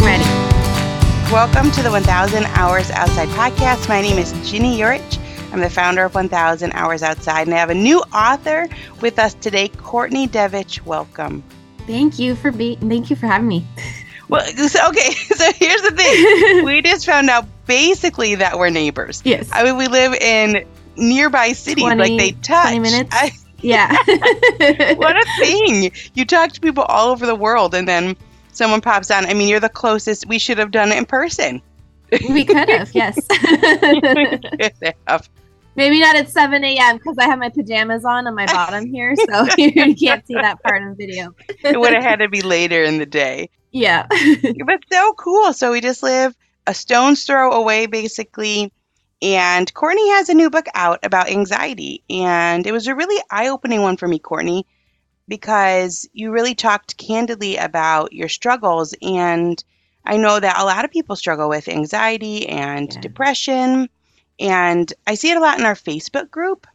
I'm ready. Welcome to the 1000 Hours Outside podcast. My name is Ginny Yurich. I'm the founder of 1000 Hours Outside, and I have a new author with us today, Courtney Devich. Welcome. Thank you for being. Thank you for having me. Well, so, okay. So here's the thing: we just found out basically that we're neighbors. Yes. I mean, we live in nearby cities, 20, like they touch. 20 minutes. I, yeah. what a thing! You talk to people all over the world, and then someone pops on. I mean, you're the closest. We should have done it in person. we could have. Yes. Could have. Maybe not at 7 a.m. because I have my pajamas on on my bottom here, so you can't see that part in the video. It would have had to be later in the day. Yeah. but so cool. So we just live a stone's throw away, basically. And Courtney has a new book out about anxiety. And it was a really eye opening one for me, Courtney, because you really talked candidly about your struggles. And I know that a lot of people struggle with anxiety and Yeah. depression. And I see it a lot in our Facebook group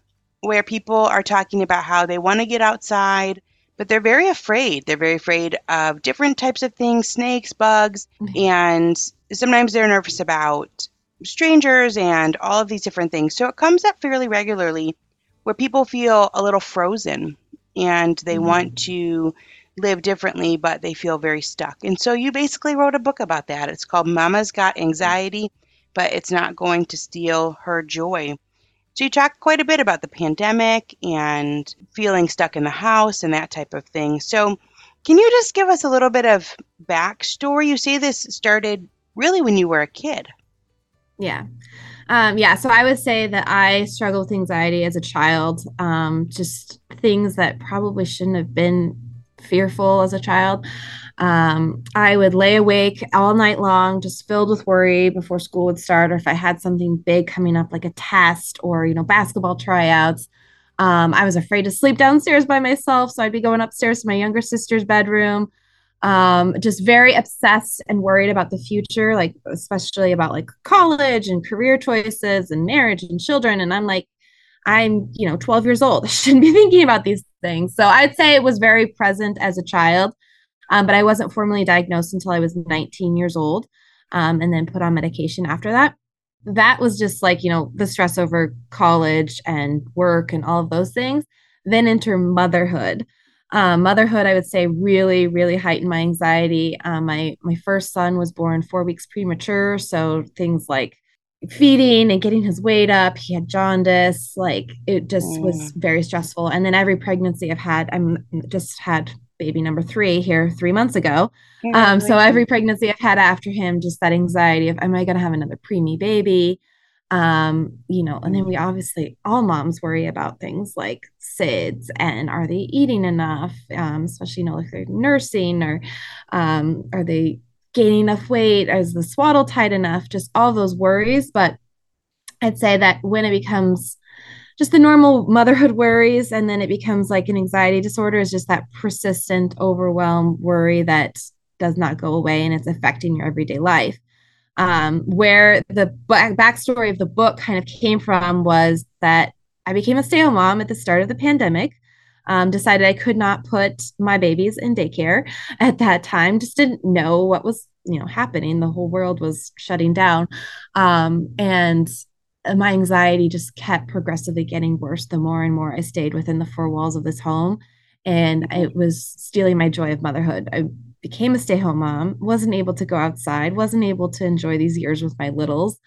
where people are talking about how they want to get outside, but they're very afraid. They're very afraid of different types of things, snakes, bugs, mm-hmm. and sometimes they're nervous about strangers and all of these different things. So it comes up fairly regularly where people feel a little frozen and they Mhm. want to live differently, but they feel very stuck. And so you basically wrote a book about that. It's called Mama's Got Anxiety, but it's not going to steal her joy. So you talk quite a bit about the pandemic and feeling stuck in the house and that type of thing. So can you just give us a little bit of backstory? You say this started really when you were a kid. Yeah. Um, yeah. So I would say that I struggled with anxiety as a child, um, just things that probably shouldn't have been fearful as a child. Um, I would lay awake all night long, just filled with worry before school would start, or if I had something big coming up, like a test or, you know, basketball tryouts. Um, I was afraid to sleep downstairs by myself. So I'd be going upstairs to my younger sister's bedroom um, just very obsessed and worried about the future, like especially about like college and career choices and marriage and children. And I'm like, I'm, you know, 12 years old. I shouldn't be thinking about these things. So I'd say it was very present as a child, um, but I wasn't formally diagnosed until I was 19 years old um, and then put on medication after that. That was just like, you know, the stress over college and work and all of those things. Then enter motherhood um, motherhood i would say really really heightened my anxiety. Um, my my first son was born four weeks premature so things like feeding and getting his weight up he had jaundice like it just was very stressful. And then every pregnancy i've had i'm just had baby number three here three months ago. Um, so every pregnancy i've had after him just that anxiety of am i going to have another preemie baby um you know and then we obviously all moms worry about things like sids and are they eating enough? Um especially you know if they're nursing or um are they gaining enough weight? Is the swaddle tight enough? Just all those worries. But i'd say that when it becomes just the normal motherhood worries and then it becomes like an anxiety disorder is just that persistent overwhelm worry that does not go away and it's affecting your everyday life um, where the back- backstory of the book kind of came from was that I became a stay at home mom at the start of the pandemic. Um, decided I could not put my babies in daycare at that time. Just didn't know what was you know happening. The whole world was shutting down, um, and my anxiety just kept progressively getting worse the more and more I stayed within the four walls of this home, and it was stealing my joy of motherhood. I became a stay home mom, wasn't able to go outside, wasn't able to enjoy these years with my littles.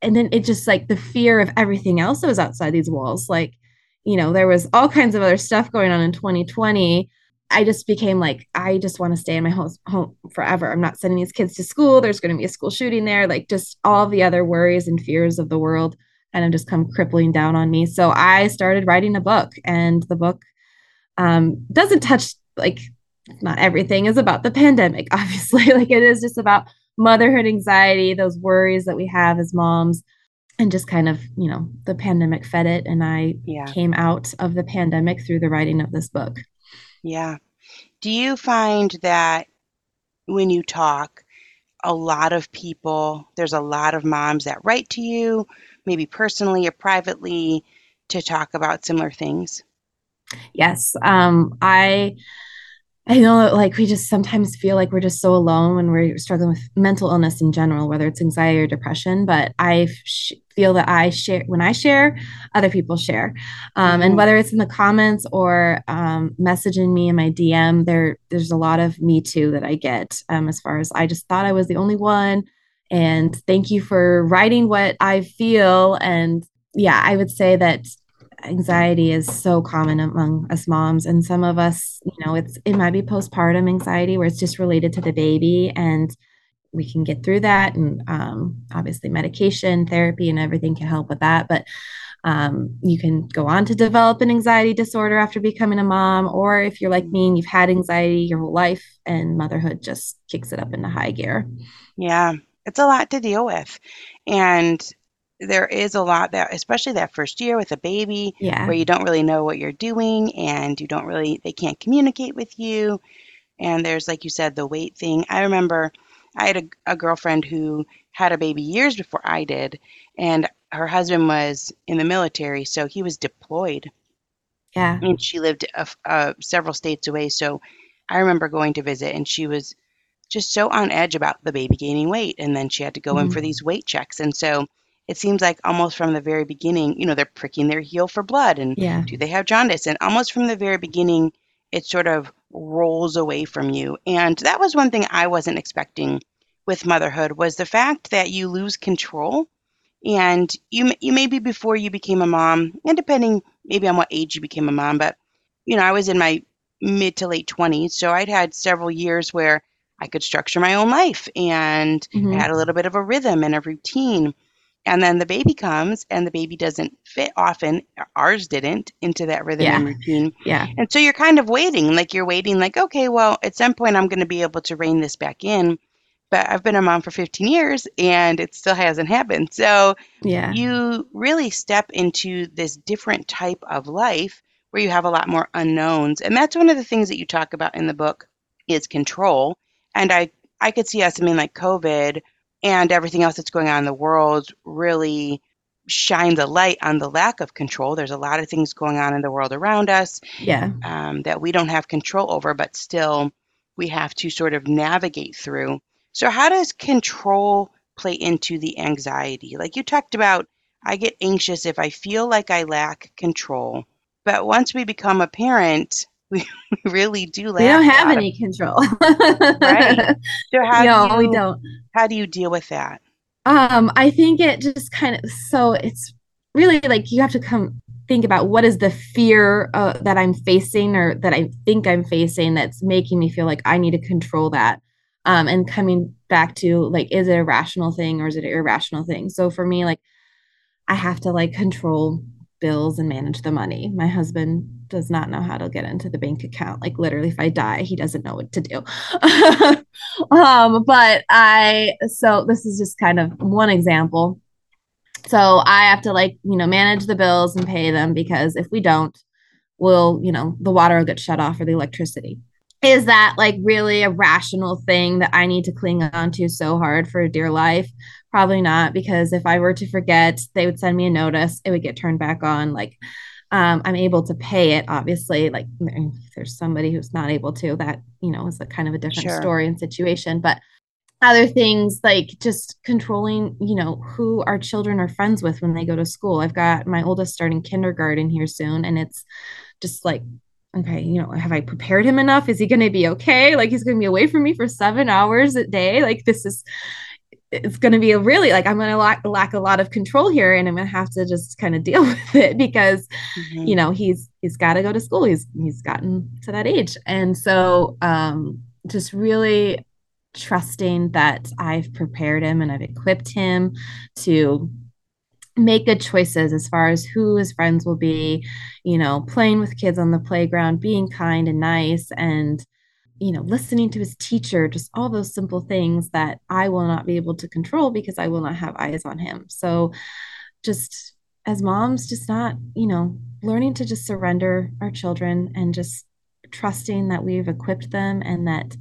And then it just like the fear of everything else that was outside these walls. Like, you know, there was all kinds of other stuff going on in 2020. I just became like, I just want to stay in my home, home forever. I'm not sending these kids to school. There's going to be a school shooting there. Like, just all the other worries and fears of the world kind of just come crippling down on me. So I started writing a book, and the book um, doesn't touch like not everything is about the pandemic, obviously. like it is just about motherhood anxiety, those worries that we have as moms, and just kind of, you know, the pandemic fed it. And I Yeah. came out of the pandemic through the writing of this book. Yeah. Do you find that when you talk, a lot of people, there's a lot of moms that write to you, maybe personally or privately, to talk about similar things? Yes. Um, I I know like we just sometimes feel like we're just so alone when we're struggling with mental illness in general, whether it's anxiety or depression. But I sh- feel that I share when I share, other people share, um, mm-hmm. and whether it's in the comments or um, messaging me in my DM, there there's a lot of me too that I get um, as far as I just thought I was the only one, and thank you for writing what I feel. And yeah, I would say that anxiety is so common among us moms. And some of us you know it's it might be postpartum anxiety where it's just related to the baby and we can get through that. And um, obviously medication therapy and everything can help with that. But um, you can go on to develop an anxiety disorder after becoming a mom. Or if you're like me and you've had anxiety your whole life and motherhood just kicks it up into high gear. Yeah it's a lot to deal with. And there is a lot that especially that first year with a baby yeah. where you don't really know what you're doing and you don't really they can't communicate with you. And there's like you said the weight thing. I remember i had a, a girlfriend who had a baby years before i did and her husband was in the military so he was deployed. Yeah. And she lived uh, uh, several states away so i remember going to visit and she was just so on edge about the baby gaining weight and then she had to go mm-hmm. in for these weight checks. And so it seems like almost from the very beginning, you know, they're pricking their heel for blood and yeah. do they have jaundice? And almost from the very beginning, it sort of rolls away from you. And that was one thing I wasn't expecting with motherhood was the fact that you lose control and you you maybe before you became a mom and depending maybe on what age you became a mom but you know I was in my mid to late 20s so I'd had several years where I could structure my own life and mm-hmm. I had a little bit of a rhythm and a routine and then the baby comes and the baby doesn't fit often. Ours didn't into that rhythm yeah. and routine. Yeah. And so you're kind of waiting like you're waiting like okay well at some point i'm going to be able to rein this back in. But i've been a mom for 15 years and it still hasn't happened. So yeah. you really step into this different type of life where you have a lot more unknowns. And that's one of the things that you talk about in the book is control. And i i could see us i mean like covid and everything else that's going on in the world really shines a light on the lack of control. There's a lot of things going on in the world around us yeah. um, that we don't have control over, but still we have to sort of navigate through. So, how does control play into the anxiety? Like you talked about, I get anxious if I feel like I lack control. But once we become a parent, we really do we don't have any control. Right. So how no do you, we don't. how do you deal with that? Um i think it just kind of so it's really like you have to come think about what is the fear uh, that i'm facing or that i think i'm facing that's making me feel like i need to control that um and coming back to like is it a rational thing or is it an irrational thing? So for me like i have to like control bills and manage the money. My husband does not know how to get into the bank account. Like literally, if I die, he doesn't know what to do. um, but I so this is just kind of one example. So I have to like, you know, manage the bills and pay them because if we don't, we'll, you know, the water will get shut off or the electricity. Is that like really a rational thing that I need to cling on to so hard for dear life? Probably not, because if I were to forget, they would send me a notice. It would get turned back on. Like, um, I'm able to pay it, obviously. Like, there's somebody who's not able to, that, you know, is a kind of a different sure. story and situation. But other things like just controlling, you know, who our children are friends with when they go to school. I've got my oldest starting kindergarten here soon, and it's just like okay, you know, have I prepared him enough? Is he going to be okay? Like he's going to be away from me for seven hours a day. Like this is, it's going to be a really like I'm going to lack, lack a lot of control here, and I'm going to have to just kind of deal with it because, mm-hmm. you know, he's he's got to go to school. He's he's gotten to that age, and so um, just really trusting that I've prepared him and I've equipped him to make good choices as far as who his friends will be, you know, playing with kids on the playground, being kind and nice, and you know, listening to his teacher, just all those simple things that I will not be able to control because I will not have eyes on him. So just as moms, just not, you know, learning to just surrender our children and just trusting that we've equipped them and that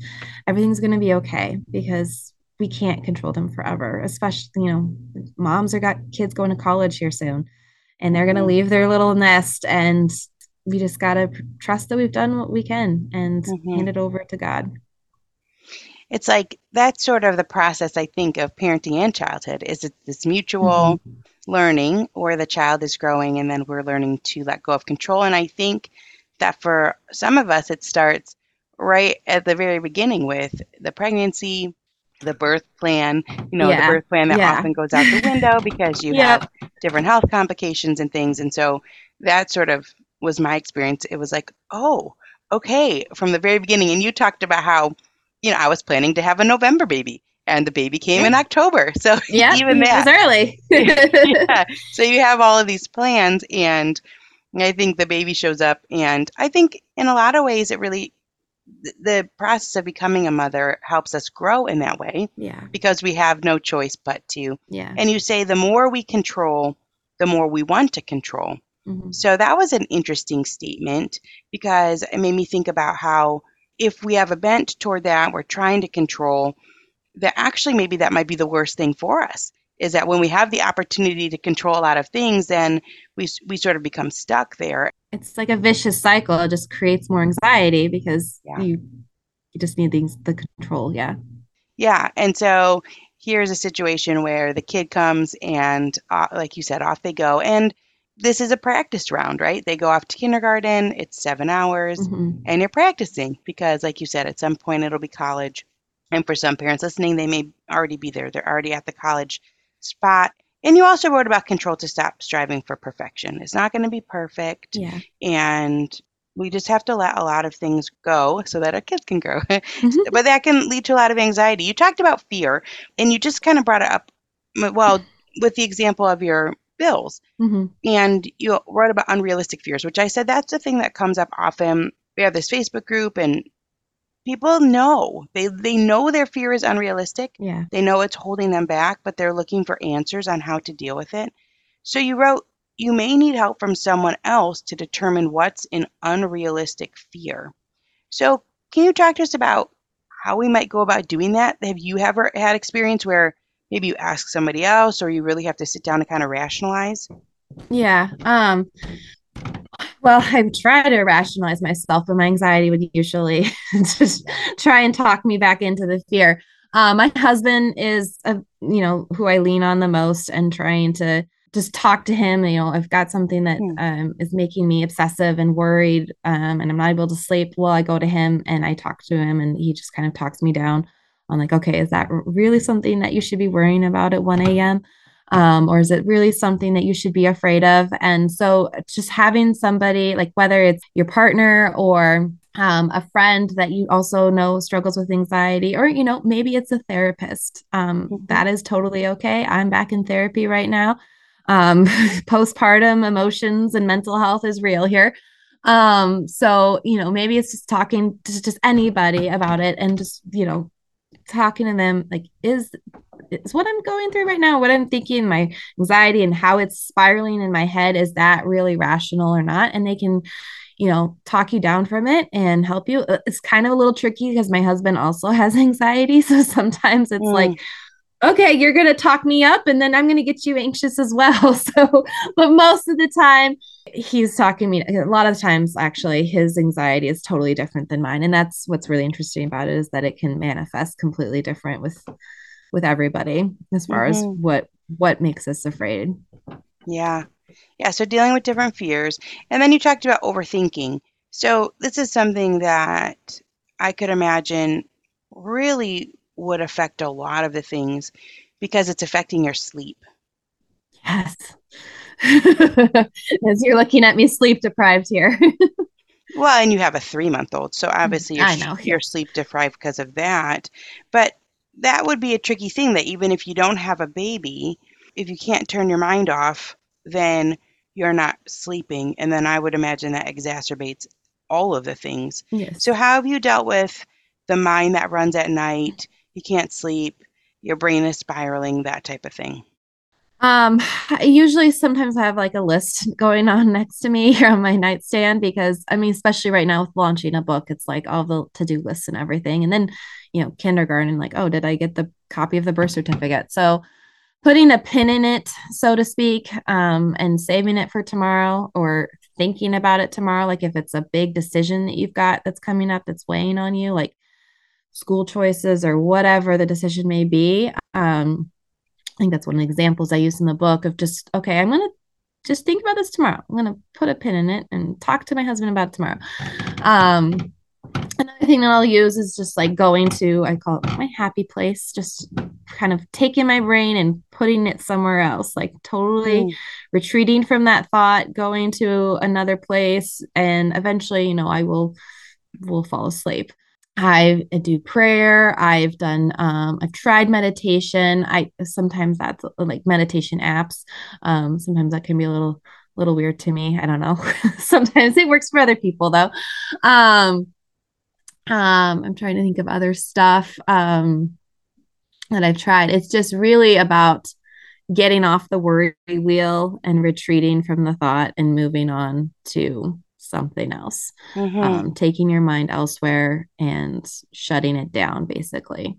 everything's going to be okay because we can't control them forever especially you know moms are got kids going to college here soon and they're going to mm-hmm. leave their little nest and we just got to trust that we've done what we can and mm-hmm. hand it over to God. It's like that's sort of the process I think of parenting and childhood is it this mutual mm-hmm. learning where the child is growing and then we're learning to let go of control and I think that for some of us it starts right at the very beginning with the pregnancy, the birth plan, you know, yeah. the birth plan that yeah. often goes out the window because you yep. have different health complications and things. And so that sort of was my experience. It was like, oh, okay, from the very beginning. And you talked about how, you know, I was planning to have a November baby and the baby came in October. So yeah, even that was early. yeah. So you have all of these plans and I think the baby shows up and I think in a lot of ways it really the process of becoming a mother helps us grow in that way. Yeah. Because we have no choice but to. Yeah. And you say the more we control, the more we want to control. Mm-hmm. So that was an interesting statement because it made me think about how if we have a bent toward that, we're trying to control, that actually maybe that might be the worst thing for us is that when we have the opportunity to control a lot of things, then we, we sort of become stuck there. It's like a vicious cycle. It just creates more anxiety because yeah. you you just need things the control. Yeah. Yeah, and so here's a situation where the kid comes and, uh, like you said, off they go, and this is a practice round, right? They go off to kindergarten. It's seven hours, mm-hmm. and you're practicing because, like you said, at some point it'll be college. And for some parents listening, they may already be there. They're already at the college spot. And you also wrote about control to stop striving for perfection. It's not going to be perfect. Yeah. And we just have to let a lot of things go so that our kids can grow. Mm-hmm. but that can lead to a lot of anxiety. You talked about fear and you just kind of brought it up well with the example of your bills. Mm-hmm. And you wrote about unrealistic fears, which I said that's the thing that comes up often. We have this Facebook group and people know they they know their fear is unrealistic yeah they know it's holding them back but they're looking for answers on how to deal with it so you wrote you may need help from someone else to determine what's an unrealistic fear so can you talk to us about how we might go about doing that have you ever had experience where maybe you ask somebody else or you really have to sit down and kind of rationalize yeah um well, I try to rationalize myself, but my anxiety would usually just try and talk me back into the fear. Uh, my husband is, a, you know, who I lean on the most, and trying to just talk to him. You know, I've got something that hmm. um, is making me obsessive and worried, um, and I'm not able to sleep. Well, I go to him and I talk to him, and he just kind of talks me down. I'm like, okay, is that really something that you should be worrying about at 1 a.m.? um, or is it really something that you should be afraid of? And so, just having somebody like whether it's your partner or um, a friend that you also know struggles with anxiety, or you know maybe it's a therapist. Um, mm-hmm. that is totally okay. I'm back in therapy right now. Um, postpartum emotions and mental health is real here. Um, so you know maybe it's just talking to just anybody about it and just you know talking to them like is is what I'm going through right now, what I'm thinking, my anxiety and how it's spiraling in my head, is that really rational or not? And they can, you know, talk you down from it and help you. Uh, it's kind of a little tricky because my husband also has anxiety. So sometimes it's mm. like, okay, you're going to talk me up and then I'm going to get you anxious as well. So, but most of the time, he's talking me a lot of times actually his anxiety is totally different than mine and that's what's really interesting about it is that it can manifest completely different with with everybody as far mm-hmm. as what what makes us afraid. Yeah. Yeah, so dealing with different fears. And then you talked about overthinking. So this is something that I could imagine really would affect a lot of the things because it's affecting your sleep. Yes. As you're looking at me sleep deprived here. well, and you have a three month old. So obviously you're, I know. you're sleep deprived because of that. But that would be a tricky thing that even if you don't have a baby, if you can't turn your mind off, then you're not sleeping. And then I would imagine that exacerbates all of the things. Yes. So, how have you dealt with the mind that runs at night? You can't sleep, your brain is spiraling, that type of thing? Um, I usually sometimes I have like a list going on next to me here on my nightstand because I mean, especially right now with launching a book, it's like all the to-do lists and everything. And then, you know, kindergarten, like, oh, did I get the copy of the birth certificate? So putting a pin in it, so to speak, um, and saving it for tomorrow or thinking about it tomorrow, like if it's a big decision that you've got that's coming up that's weighing on you, like school choices or whatever the decision may be. Um, I think that's one of the examples I use in the book of just, okay, I'm going to just think about this tomorrow. I'm going to put a pin in it and talk to my husband about it tomorrow. Um, another thing that I'll use is just like going to, I call it my happy place, just kind of taking my brain and putting it somewhere else, like totally mm. retreating from that thought, going to another place. And eventually, you know, I will, will fall asleep. I do prayer. I've done, um, I've tried meditation. I sometimes that's like meditation apps. Um, sometimes that can be a little, little weird to me. I don't know. sometimes it works for other people though. Um, um, I'm trying to think of other stuff um, that I've tried. It's just really about getting off the worry wheel and retreating from the thought and moving on to something else, mm-hmm. um, taking your mind elsewhere and shutting it down, basically.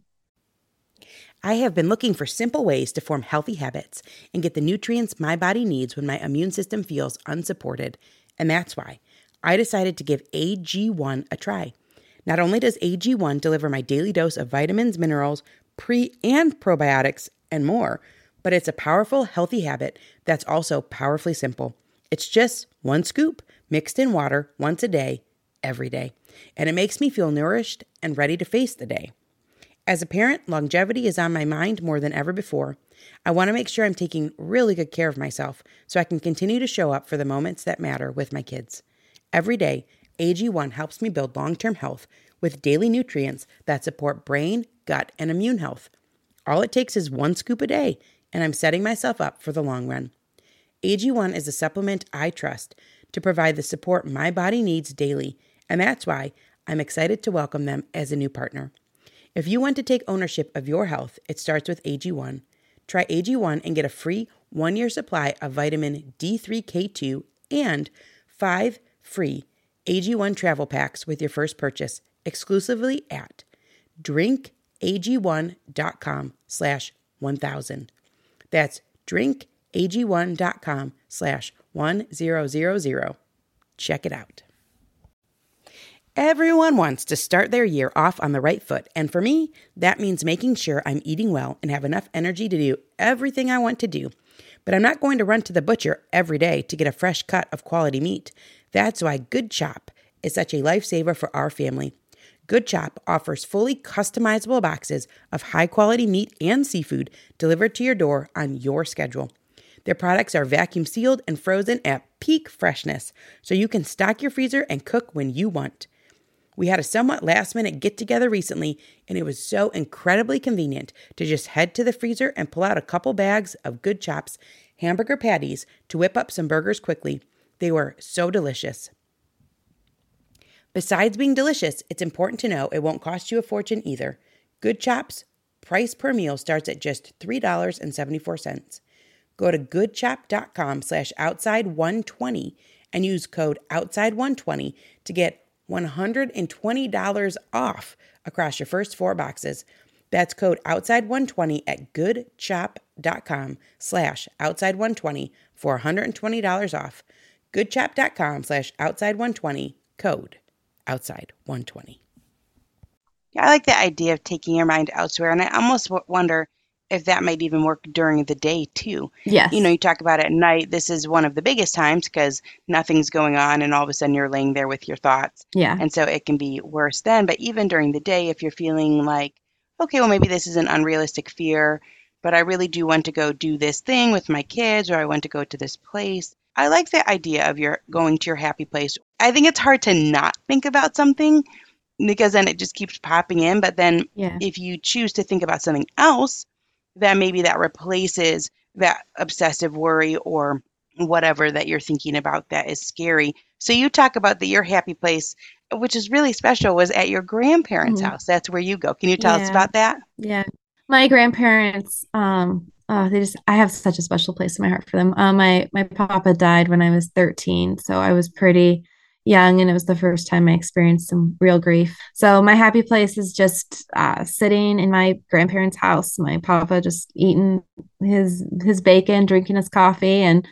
I have been looking for simple ways to form healthy habits and get the nutrients my body needs when my immune system feels unsupported. And that's why I decided to give AG1 a try. Not only does AG1 deliver my daily dose of vitamins, minerals, pre and probiotics, and more, but it's a powerful, healthy habit that's also powerfully simple. It's just one scoop mixed in water once a day, every day, and it makes me feel nourished and ready to face the day. As a parent, longevity is on my mind more than ever before. I want to make sure I'm taking really good care of myself so I can continue to show up for the moments that matter with my kids. Every day, AG1 helps me build long term health with daily nutrients that support brain, gut, and immune health. All it takes is one scoop a day, and I'm setting myself up for the long run. AG1 is a supplement I trust to provide the support my body needs daily, and that's why I'm excited to welcome them as a new partner. If you want to take ownership of your health, it starts with AG1. Try AG1 and get a free one year supply of vitamin D3K2 and five free AG1 travel packs with your first purchase exclusively at drinkag1.com slash 1000. That's drinkag1.com slash 1000. Check it out. Everyone wants to start their year off on the right foot, and for me, that means making sure I'm eating well and have enough energy to do everything I want to do. But I'm not going to run to the butcher every day to get a fresh cut of quality meat. That's why Good Chop is such a lifesaver for our family. Good Chop offers fully customizable boxes of high quality meat and seafood delivered to your door on your schedule. Their products are vacuum sealed and frozen at peak freshness, so you can stock your freezer and cook when you want. We had a somewhat last minute get together recently, and it was so incredibly convenient to just head to the freezer and pull out a couple bags of Good Chops hamburger patties to whip up some burgers quickly. They were so delicious. Besides being delicious, it's important to know it won't cost you a fortune either. Good Chops price per meal starts at just $3.74. Go to goodchop.com slash outside120 and use code outside120 to get $120 off across your first four boxes. That's code outside120 at goodchop.com slash outside120 for $120 off. goodchop.com slash outside120 code outside120. Yeah, I like the idea of taking your mind elsewhere. And I almost wonder if that might even work during the day too. Yes. You know, you talk about at night, this is one of the biggest times because nothing's going on and all of a sudden you're laying there with your thoughts. Yeah. And so it can be worse then. But even during the day, if you're feeling like, okay, well, maybe this is an unrealistic fear, but I really do want to go do this thing with my kids or I want to go to this place. I like the idea of your going to your happy place. I think it's hard to not think about something because then it just keeps popping in. But then yeah. if you choose to think about something else, then maybe that replaces that obsessive worry or whatever that you're thinking about that is scary. So you talk about that your happy place, which is really special, was at your grandparents' mm-hmm. house. That's where you go. Can you tell yeah. us about that? Yeah. My grandparents, um, oh, they just I have such a special place in my heart for them. Uh, my my papa died when I was 13, so I was pretty young and it was the first time I experienced some real grief. So my happy place is just uh, sitting in my grandparents' house. My papa just eating his his bacon, drinking his coffee, and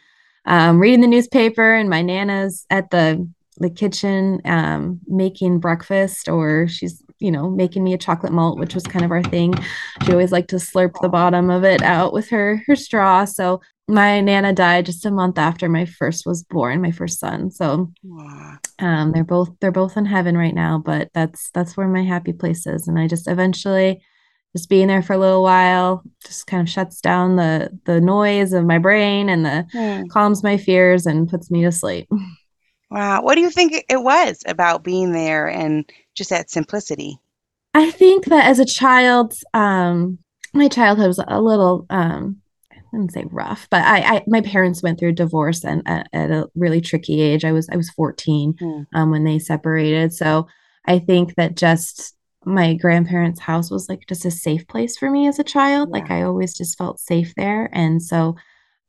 um, reading the newspaper and my nana's at the the kitchen um, making breakfast or she's you know making me a chocolate malt which was kind of our thing she always liked to slurp the bottom of it out with her her straw so my nana died just a month after my first was born my first son. So um, they're both they're both in heaven right now but that's that's where my happy place is. And i just eventually just being there for a little while just kind of shuts down the the noise of my brain and the mm. calms my fears and puts me to sleep. Wow. What do you think it was about being there and just that simplicity? I think that as a child um my childhood was a little um I wouldn't say rough, but I, I my parents went through a divorce and uh, at a really tricky age. I was I was 14 mm. um, when they separated. So I think that just my grandparents' house was like just a safe place for me as a child. Yeah. Like I always just felt safe there. And so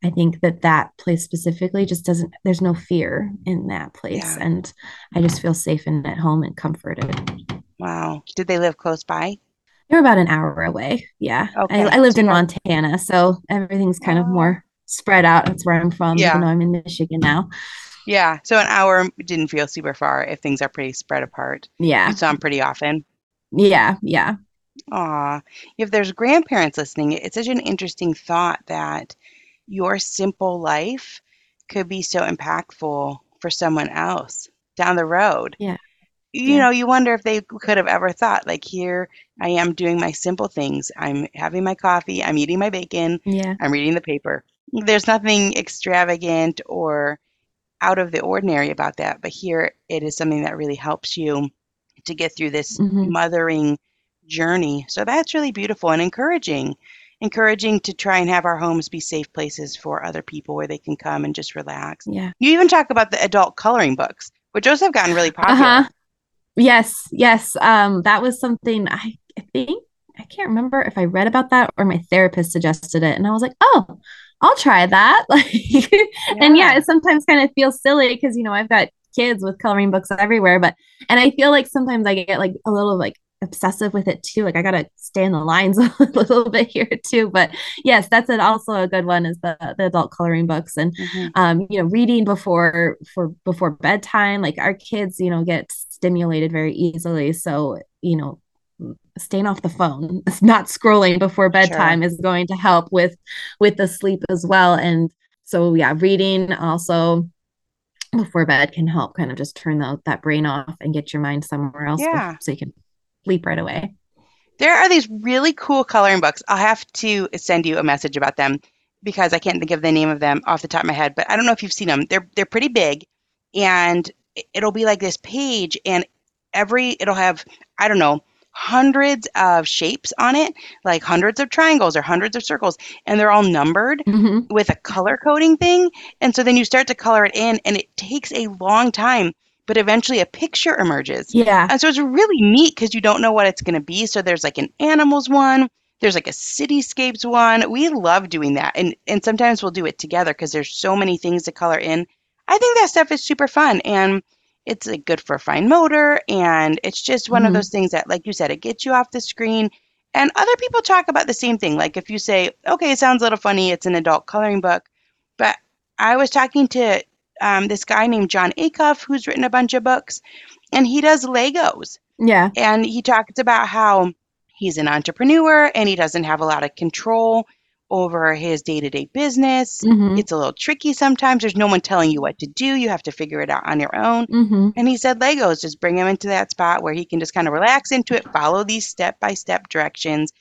I think that that place specifically just doesn't, there's no fear in that place. Yeah. And I just feel safe and at home and comforted. Wow. Did they live close by? They're about an hour away. Yeah. Okay. I, I lived in Montana. So everything's kind oh. of more oh. spread out. That's where I'm from, yeah. even though I'm in Michigan now. Yeah. So an hour didn't feel super far if things are pretty spread apart. Yeah. You saw them pretty often. Yeah, yeah. Aw, if there's grandparents listening, it's such an interesting thought that your simple life could be so impactful for someone else down the road. Yeah. You yeah. know, you wonder if they could have ever thought, like, here I am doing my simple things. I'm having my coffee, I'm eating my bacon, yeah. I'm reading the paper. There's nothing extravagant or out of the ordinary about that, but here it is something that really helps you to get through this mm-hmm. mothering journey. So that's really beautiful and encouraging. Encouraging to try and have our homes be safe places for other people where they can come and just relax. Yeah. You even talk about the adult coloring books, which also have gotten really popular. Uh-huh. Yes, yes. Um, that was something I, I think I can't remember if I read about that or my therapist suggested it, and I was like, oh, I'll try that. Like, yeah. and yeah, it sometimes kind of feels silly because you know I've got kids with coloring books everywhere. But and I feel like sometimes I get like a little like obsessive with it too. Like I gotta stay in the lines a little bit here too. But yes, that's an, also a good one is the the adult coloring books and mm-hmm. um, you know, reading before for before bedtime. Like our kids, you know, get stimulated very easily. So, you know, staying off the phone, not scrolling before bedtime sure. is going to help with with the sleep as well. And so yeah, reading also before bed can help kind of just turn the, that brain off and get your mind somewhere else yeah. so you can sleep right away. There are these really cool coloring books. I'll have to send you a message about them because I can't think of the name of them off the top of my head, but I don't know if you've seen them. They're they're pretty big and it'll be like this page and every it'll have I don't know hundreds of shapes on it, like hundreds of triangles or hundreds of circles, and they're all numbered mm-hmm. with a color coding thing. And so then you start to color it in, and it takes a long time, but eventually a picture emerges. Yeah. And so it's really neat because you don't know what it's going to be. So there's like an animals one. There's like a cityscapes one. We love doing that. And and sometimes we'll do it together because there's so many things to color in. I think that stuff is super fun. And it's like good for fine motor and it's just one mm-hmm. of those things that like you said it gets you off the screen and other people talk about the same thing like if you say okay it sounds a little funny it's an adult coloring book but i was talking to um, this guy named Jon Acuff who's written a bunch of books and he does legos yeah and he talks about how he's an entrepreneur and he doesn't have a lot of control over his day to day business. Mm-hmm. It's a little tricky sometimes. There's no one telling you what to do. You have to figure it out on your own. Mm-hmm. And he said Legos just bring him into that spot where he can just kind of relax into it, follow these step by step directions.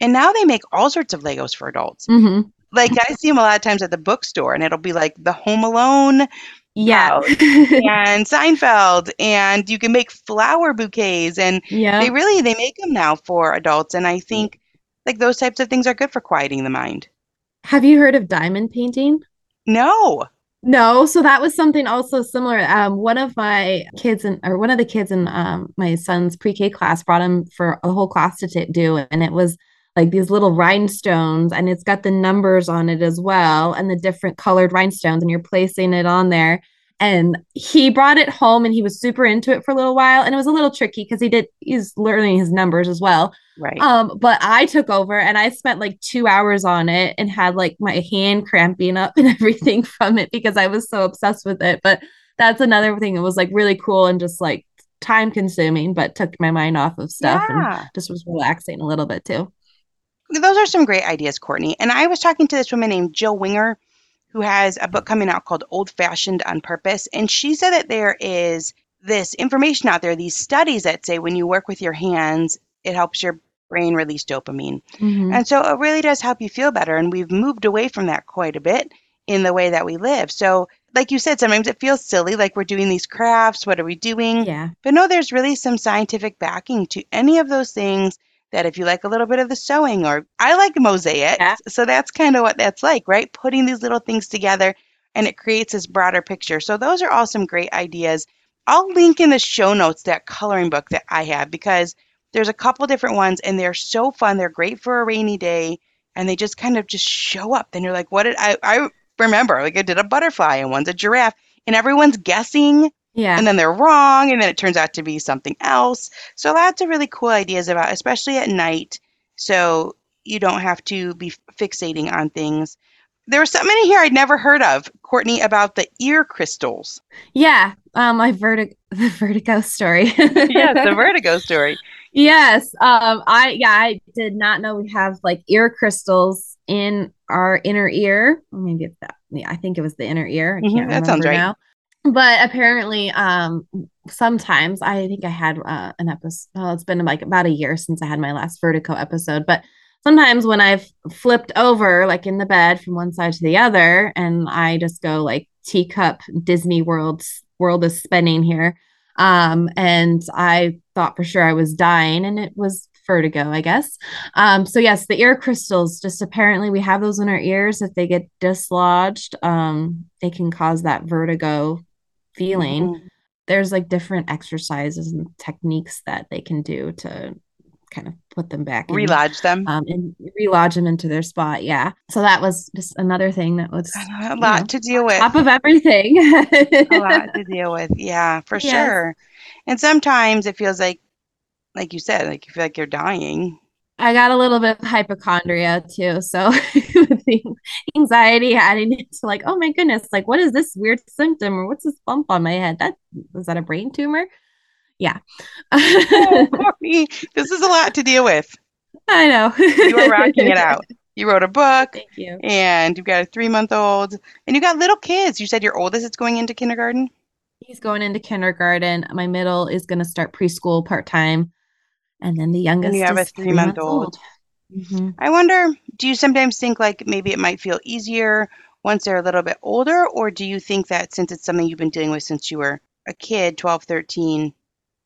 And now they make all sorts of Legos for adults. Mm-hmm. Like I see them a lot of times at the bookstore, and it'll be like the Home Alone. Yeah. and Seinfeld and you can make flower bouquets and yeah. they really they make them now for adults and I think like those types of things are good for quieting the mind. Have you heard of diamond painting? No. No, so that was something also similar. Um, one of my kids in, or one of the kids in um, my son's pre-K class brought him for a whole class to t- do, and it was like these little rhinestones, and it's got the numbers on it as well, and the different colored rhinestones, and you're placing it on there, and he brought it home and he was super into it for a little while and it was a little tricky because he did he's learning his numbers as well Right. um but i took over and i spent like two hours on it and had like my hand cramping up and everything from it because i was so obsessed with it but that's another thing that was like really cool and just like time consuming but took my mind off of stuff Yeah. and just was relaxing a little bit too Those are some great ideas, Courtney. And I was talking to this woman named Jill Winger, who has a book coming out called Old Fashioned on Purpose. And she said that there is this information out there, these studies that say when you work with your hands, it helps your brain release dopamine. Mhm. And so it really does help you feel better. And we've moved away from that quite a bit in the way that we live. So, like you said, sometimes it feels silly, like we're doing these crafts. What are we doing? yeah But no, there's really some scientific backing to any of those things that if you like a little bit of the sewing or I like mosaics. Yeah. So that's kind of what that's like, right? Putting these little things together and it creates this broader picture. So those are all some great ideas. I'll link in the show notes that coloring book that I have because there's a couple different ones and they're so fun. They're great for a rainy day and they just kind of just show up. Then you're like, what did I I remember like I did a butterfly and one's a giraffe and everyone's guessing yeah and then they're wrong and then it turns out to be something else so lots of really cool ideas about especially at night so you don't have to be fixating on things there was something in here i'd never heard of courtney about the ear crystals yeah um my vertigo the vertigo story yes the vertigo story Yes. Um, I yeah, I did not know we have like ear crystals in our inner ear. Maybe it's that. Yeah, I think it was the inner ear. I Mhm, can't that sounds remember right. now. But apparently, um, sometimes I think I had uh, an episode. Well, it's been like about a year since I had my last vertigo episode. But sometimes when I've flipped over, like in the bed from one side to the other, and I just go like teacup Disney World world is spinning here um and i thought for sure i was dying and it was vertigo i guess um so yes the ear crystals just apparently we have those in our ears if they get dislodged um they can cause that vertigo feeling Mhm. there's like different exercises and techniques that they can do to kind of put them back in, relodge them um and relodge them into their spot yeah so that was just another thing that was a lot know, to deal with top of everything a lot to deal with. Yeah, for Yes. sure. And sometimes it feels like, like you said, like you feel like you're dying. I got a little bit of hypochondria too. So the anxiety adding into like, oh my goodness, like what is this weird symptom or what's this bump on my head? That was that a brain tumor? Yeah. Oh, this is a lot to deal with. I know. You are rocking it out. You wrote a book Thank you. and you've got a three month old and you got little kids. You said your oldest is going into kindergarten. He's going into kindergarten. My middle is going to start preschool part time. And then the youngest you have a three months old. Mhm. I wonder, do you sometimes think like maybe it might feel easier once they're a little bit older? Or do you think that since it's something you've been dealing with since you were a kid, 12, 13,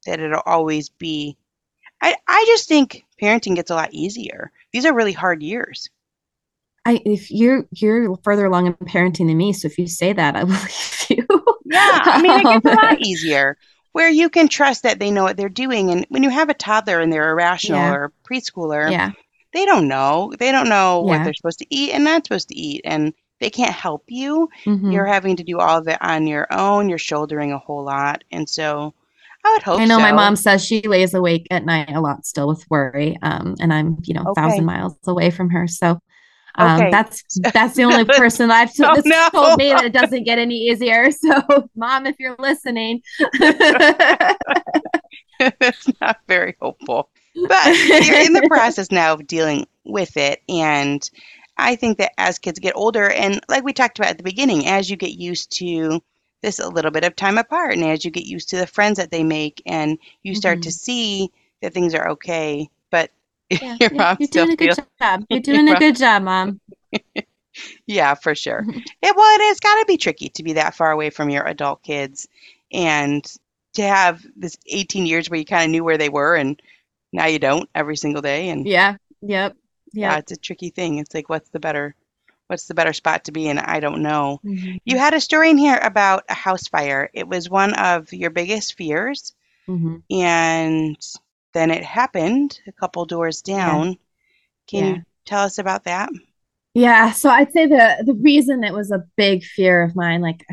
that it'll always be? I, I just think parenting gets a lot easier. These are really hard years. I if you're you're further along in parenting than me, so if you say that, I believe you. Yeah, I mean, it gets a Um, lot easier where you can trust that they know what they're doing. And when you have a toddler and they're irrational Yeah. or preschooler, Yeah. they don't know. They don't know what they're supposed to eat and not supposed to eat. And they can't help you. Mhm. You're having to do all of it on your own. You're shouldering a whole lot. And so I would hope I know my mom says she lays awake at night a lot still with worry. Um, and I'm, you know, a Okay. thousand miles away from her. So um, Okay. that's that's the only person I've Oh, no. told me that it doesn't get any easier. So mom, if you're listening. That's not very hopeful. But you're in the process now of dealing with it. And I think that as kids get older, and like we talked about at the beginning, as you get used to this a little bit of time apart, and as you get used to the friends that they make, and you start to see that things are okay, but Yeah, your yeah, mom you're doing a good feels, job. You're doing Your a good job, mom. yeah, for sure. It, well, it has got to be tricky to be that far away from your adult kids and to have this 18 years where you kind of knew where they were and now you don't every single day. And Yeah. Yep. yeah, it's a tricky thing. It's like, what's the better, what's the better spot to be in? I don't know. Mhm. You had a story in here about a house fire. It was one of your biggest fears, Mhm. and then it happened a couple doors down. Can Yeah. you tell us about that? Yeah, so I'd say the the reason it was a big fear of mine, like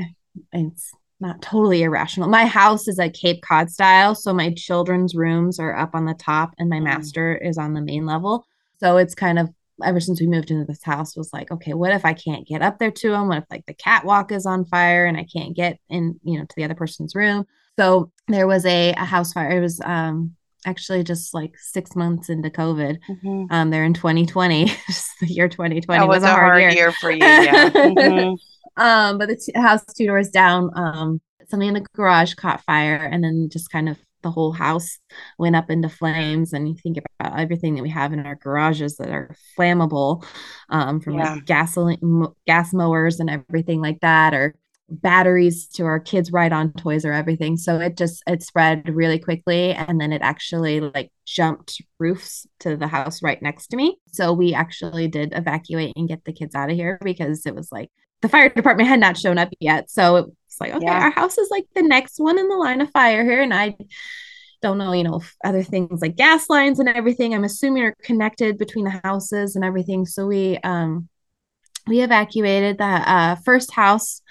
it's not totally irrational. My house is a Cape Cod style, so my children's rooms are up on the top and my mm. master is on the main level. So it's kind of ever since we moved into this house was like, okay, what if I can't get up there to them? What if like the catwalk is on fire and I can't get in, you know, to the other person's room? So there was a, a house fire. It was um actually just like six months into COVID. Mm-hmm. Um, they're in 2020. the year 2020 that was, was a hard, year. year. for you. Yeah. mm-hmm. Um, but the t- house two doors down, um, something in the garage caught fire, and then just kind of the whole house went up into flames. And you think about everything that we have in our garages that are flammable, um, from yeah. like gasoline, gas mowers, and everything like that, or batteries to our kids ride on toys or everything so it just it spread really quickly and then it actually like jumped roofs to the house right next to me so we actually did evacuate and get the kids out of here because it was like the fire department had not shown up yet. So it's like, okay, yeah. our house is like the next one in the line of fire here. And I don't know, you know, other things like gas lines and everything. I'm assuming are connected between the houses and everything. So we um we evacuated the uh, first house,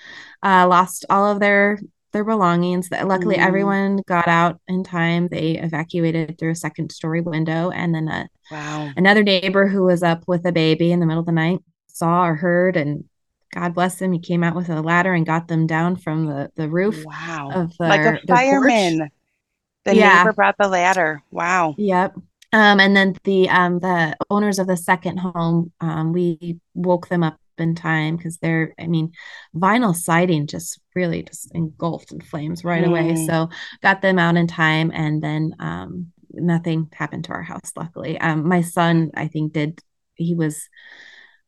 uh, lost all of their their belongings. Luckily, mm. everyone got out in time. They evacuated through a second story window, and then a, wow. another neighbor who was up with a baby in the middle of the night saw or heard and God bless him, he came out with a ladder and got them down from the, the roof. Wow. Of their, like a fireman. The yeah. neighbor brought the ladder. Wow. Yep. Um, and then the um, the owners of the second home, um, we woke them up in time because they're, I mean, vinyl siding just really just engulfed in flames right mm. away. So got them out in time, and then um, nothing happened to our house. Luckily, um, my son, I think, did. He was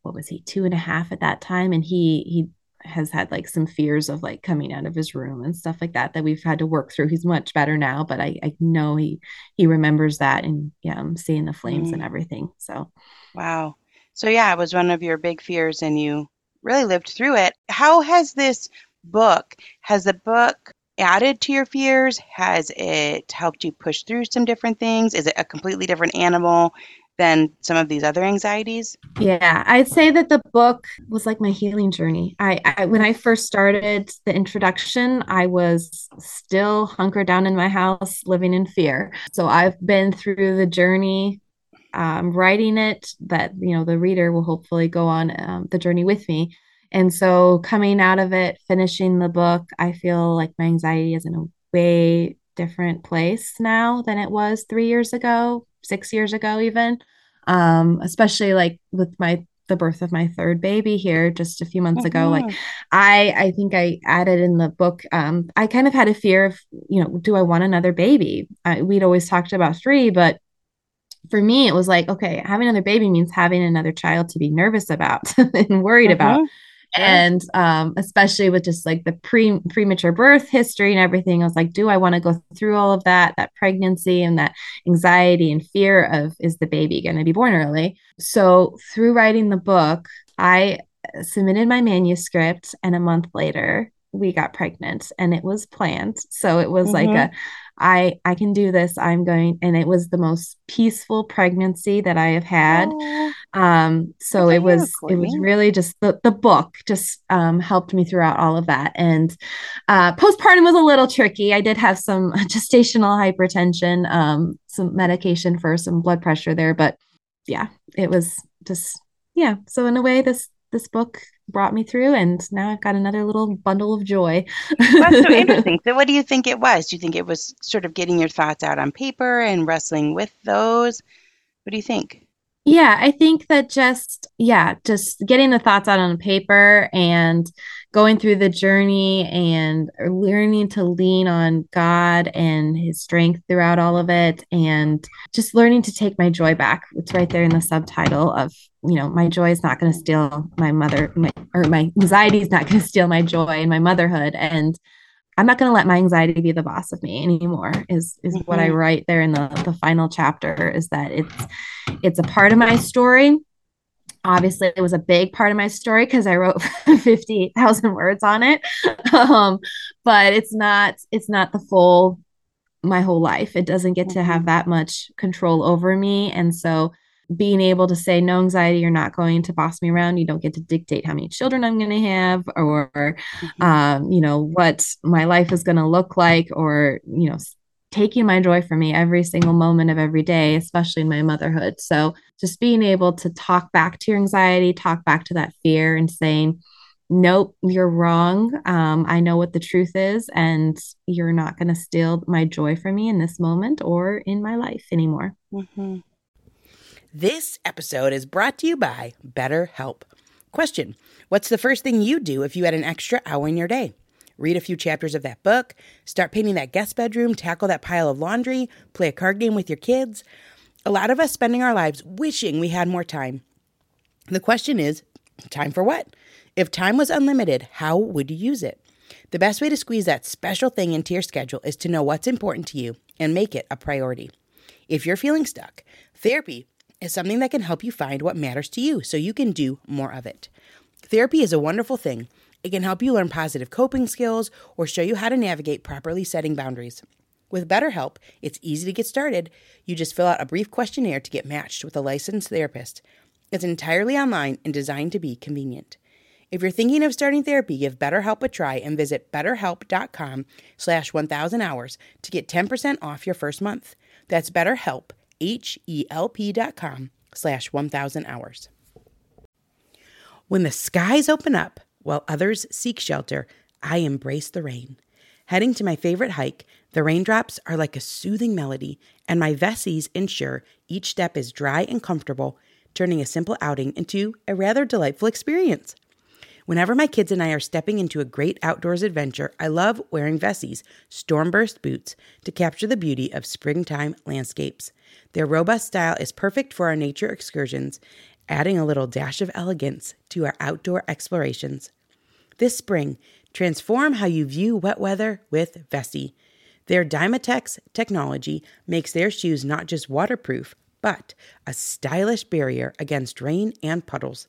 what was he two and a half at that time and he he has had like some fears of like coming out of his room and stuff like that that we've had to work through he's much better now but i i know he he remembers that and yeah i'm seeing the flames mm. and everything so wow so yeah it was one of your big fears and you really lived through it how has this book has the book added to your fears has it helped you push through some different things is it a completely different animal than some of these other anxieties? Yeah, I'd say that the book was like my healing journey. I, I, when I first started the introduction, I was still hunkered down in my house living in fear. So I've been through the journey um, writing it that you know the reader will hopefully go on um, the journey with me. And so coming out of it, finishing the book, I feel like my anxiety is in a way different place now than it was three years ago six years ago even um especially like with my the birth of my third baby here just a few months mm-hmm. ago like mm-hmm. i i think i added in the book um i kind of had a fear of you know do i want another baby I, we'd always talked about three but for me it was like okay having another baby means having another child to be nervous about and worried mm-hmm. about and um, especially with just like the pre premature birth history and everything i was like do i want to go through all of that that pregnancy and that anxiety and fear of is the baby going to be born early so through writing the book i submitted my manuscript and a month later we got pregnant and it was planned so it was mm-hmm. like a I I can do this. I'm going and it was the most peaceful pregnancy that I have had. Um so it was it was really just the the book just um helped me throughout all of that and uh postpartum was a little tricky. I did have some gestational hypertension, um some medication for some blood pressure there but yeah, it was just yeah. So in a way this this book brought me through and now I've got another little bundle of joy. That's so interesting. So what do you think it was? Do you think it was sort of getting your thoughts out on paper and wrestling with those? What do you think? Yeah, I think that just yeah, just getting the thoughts out on paper and going through the journey and learning to lean on God and his strength throughout all of it and just learning to take my joy back. It's right there in the subtitle of, you know, my joy is not going to steal my mother my, or my anxiety is not going to steal my joy and my motherhood and I'm not going to let my anxiety be the boss of me anymore is is mm-hmm. what I mm-hmm. write there in the the final chapter is that it's it's a part of my story obviously it was a big part of my story because i wrote 58000 words on it um, but it's not it's not the full my whole life it doesn't get mm-hmm. to have mm-hmm. that much control over me and so being able to say no anxiety you're not going to boss me around you don't get to dictate how many children i'm going to have or mm-hmm. um, you know what my life is going to look like or you know taking my joy from me every single moment of every day especially in my motherhood so just being able to talk back to your anxiety talk back to that fear and saying nope, you're wrong. Um, I know what the truth is, and you're not going to steal my joy from me in this moment or in my life anymore. Mm-hmm. This episode is brought to you by BetterHelp. Question What's the first thing you do if you had an extra hour in your day? Read a few chapters of that book, start painting that guest bedroom, tackle that pile of laundry, play a card game with your kids. A lot of us spending our lives wishing we had more time. The question is time for what? If time was unlimited, how would you use it? The best way to squeeze that special thing into your schedule is to know what's important to you and make it a priority. If you're feeling stuck, therapy is something that can help you find what matters to you so you can do more of it. Therapy is a wonderful thing. It can help you learn positive coping skills or show you how to navigate properly setting boundaries. With BetterHelp, it's easy to get started. You just fill out a brief questionnaire to get matched with a licensed therapist. It's entirely online and designed to be convenient. If you're thinking of starting therapy, give BetterHelp a try and visit betterhelp.com slash 1000 hours to get 10% off your first month. That's betterhelp, H-E-L-P dot com slash 1000 hours. When the skies open up while others seek shelter, I embrace the rain. Heading to my favorite hike, the raindrops are like a soothing melody, and my Vessies ensure each step is dry and comfortable, turning a simple outing into a rather delightful experience. Whenever my kids and I are stepping into a great outdoors adventure, I love wearing Vessi's Stormburst boots to capture the beauty of springtime landscapes. Their robust style is perfect for our nature excursions, adding a little dash of elegance to our outdoor explorations. This spring, transform how you view wet weather with Vessi. Their Dymatex technology makes their shoes not just waterproof, but a stylish barrier against rain and puddles.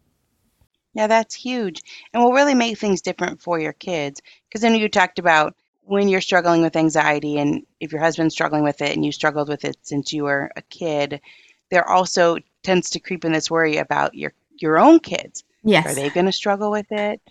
Yeah, that's huge and will really make things different for your kids. Because then you talked about when you're struggling with anxiety and if your husband's struggling with it and you struggled with it since you were a kid, there also tends to creep in this worry about your your own kids. Yes. Are they going to struggle with it?